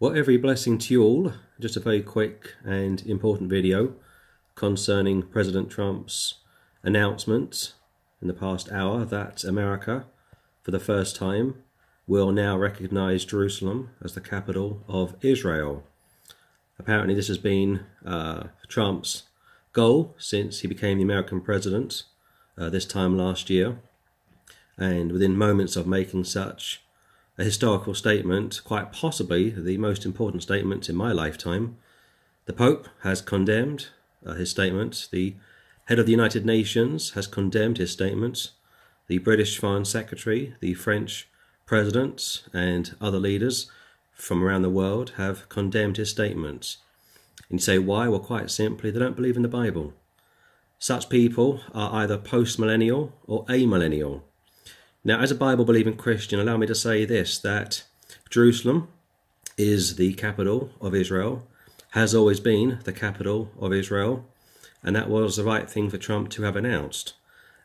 Well, every blessing to you all. Just a very quick and important video concerning President Trump's announcement in the past hour that America, for the first time, will now recognize Jerusalem as the capital of Israel. Apparently, this has been uh, Trump's goal since he became the American president uh, this time last year. And within moments of making such a historical statement, quite possibly the most important statement in my lifetime. The Pope has condemned uh, his statement. The head of the United Nations has condemned his statement. The British Foreign Secretary, the French President, and other leaders from around the world have condemned his statements. And you say, why? Well, quite simply, they don't believe in the Bible. Such people are either post millennial or amillennial. Now, as a Bible believing Christian, allow me to say this that Jerusalem is the capital of Israel, has always been the capital of Israel, and that was the right thing for Trump to have announced.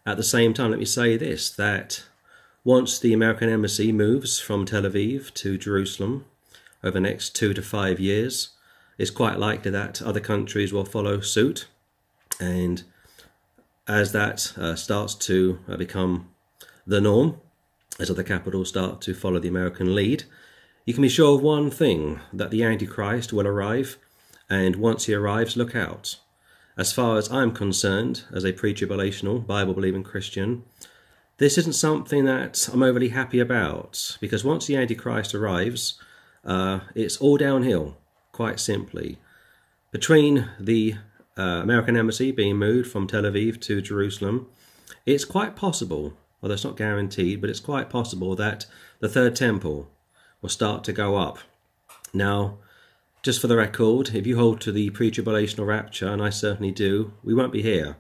At the same time, let me say this that once the American embassy moves from Tel Aviv to Jerusalem over the next two to five years, it's quite likely that other countries will follow suit. And as that uh, starts to uh, become the norm as other capitals start to follow the American lead. You can be sure of one thing that the Antichrist will arrive, and once he arrives, look out. As far as I'm concerned, as a pre tribulational, Bible believing Christian, this isn't something that I'm overly happy about because once the Antichrist arrives, uh, it's all downhill, quite simply. Between the uh, American embassy being moved from Tel Aviv to Jerusalem, it's quite possible although it's not guaranteed, but it's quite possible that the third temple will start to go up. Now, just for the record, if you hold to the pre tribulational rapture, and I certainly do, we won't be here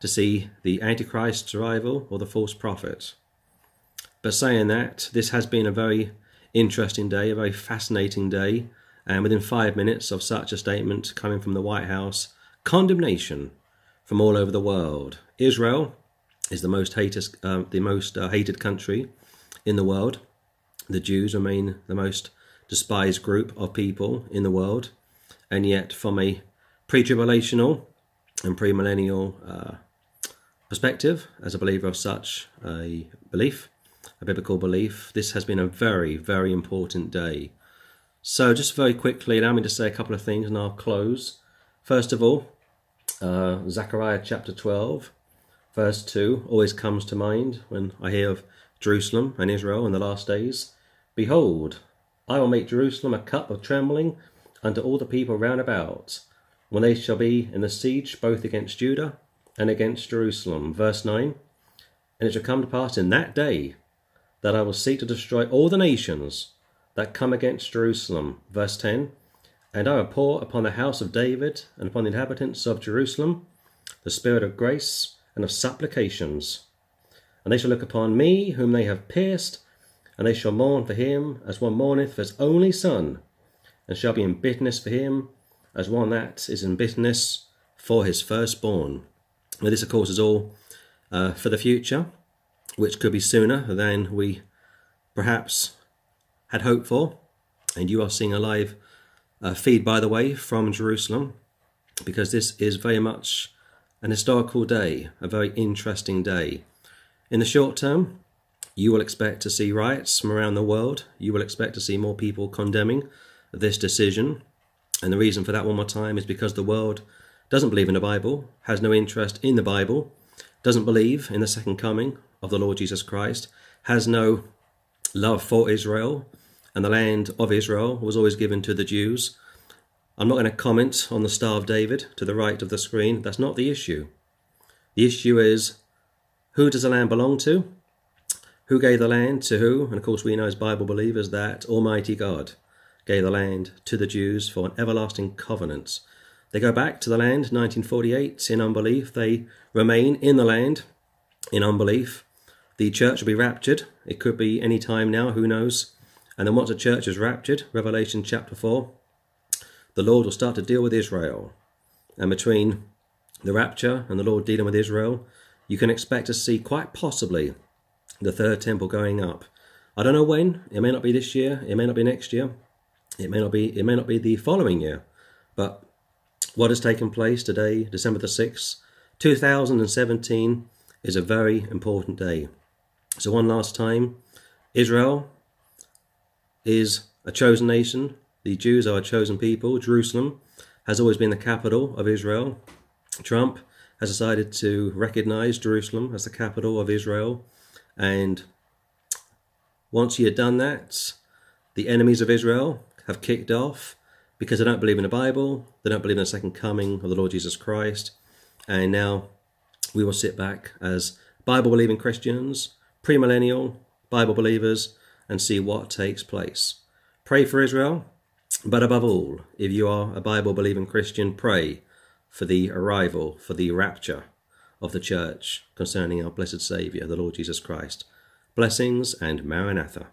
to see the Antichrist's arrival or the false prophet. But saying that, this has been a very interesting day, a very fascinating day, and within five minutes of such a statement coming from the White House, condemnation from all over the world. Israel is the most hated, uh, the most uh, hated country in the world. The Jews remain the most despised group of people in the world, and yet, from a pre-tribulational and pre-millennial uh, perspective, as a believer of such a belief, a biblical belief, this has been a very, very important day. So, just very quickly, allow me to say a couple of things, and I'll close. First of all, uh, Zechariah chapter 12 Verse 2 always comes to mind when I hear of Jerusalem and Israel in the last days. Behold, I will make Jerusalem a cup of trembling unto all the people round about, when they shall be in the siege both against Judah and against Jerusalem. Verse 9 And it shall come to pass in that day that I will seek to destroy all the nations that come against Jerusalem. Verse 10 And I will pour upon the house of David and upon the inhabitants of Jerusalem the spirit of grace and of supplications. And they shall look upon me, whom they have pierced, and they shall mourn for him as one mourneth for his only son, and shall be in bitterness for him as one that is in bitterness for his firstborn. Now, this, of course, is all uh, for the future, which could be sooner than we perhaps had hoped for. And you are seeing a live uh, feed, by the way, from Jerusalem, because this is very much an historical day, a very interesting day. In the short term, you will expect to see riots from around the world. You will expect to see more people condemning this decision. And the reason for that, one more time, is because the world doesn't believe in the Bible, has no interest in the Bible, doesn't believe in the second coming of the Lord Jesus Christ, has no love for Israel, and the land of Israel was always given to the Jews. I'm not going to comment on the Star of David to the right of the screen. That's not the issue. The issue is who does the land belong to? Who gave the land to who? And of course, we know as Bible believers that Almighty God gave the land to the Jews for an everlasting covenant. They go back to the land 1948 in unbelief. They remain in the land in unbelief. The church will be raptured. It could be any time now, who knows? And then once the church is raptured, Revelation chapter 4, the Lord will start to deal with Israel. And between the rapture and the Lord dealing with Israel, you can expect to see quite possibly the third temple going up. I don't know when, it may not be this year, it may not be next year, It may not be. It may not be the following year, but what has taken place today, December the sixth, two thousand and seventeen, is a very important day. So one last time, Israel is a chosen nation. The Jews are a chosen people. Jerusalem has always been the capital of Israel. Trump has decided to recognize Jerusalem as the capital of Israel. And once he had done that, the enemies of Israel have kicked off because they don't believe in the Bible, they don't believe in the second coming of the Lord Jesus Christ. And now we will sit back as Bible believing Christians, premillennial Bible believers, and see what takes place. Pray for Israel, but above all, if you are a Bible believing Christian, pray for the arrival, for the rapture of the church concerning our blessed Saviour, the Lord Jesus Christ. Blessings and Maranatha.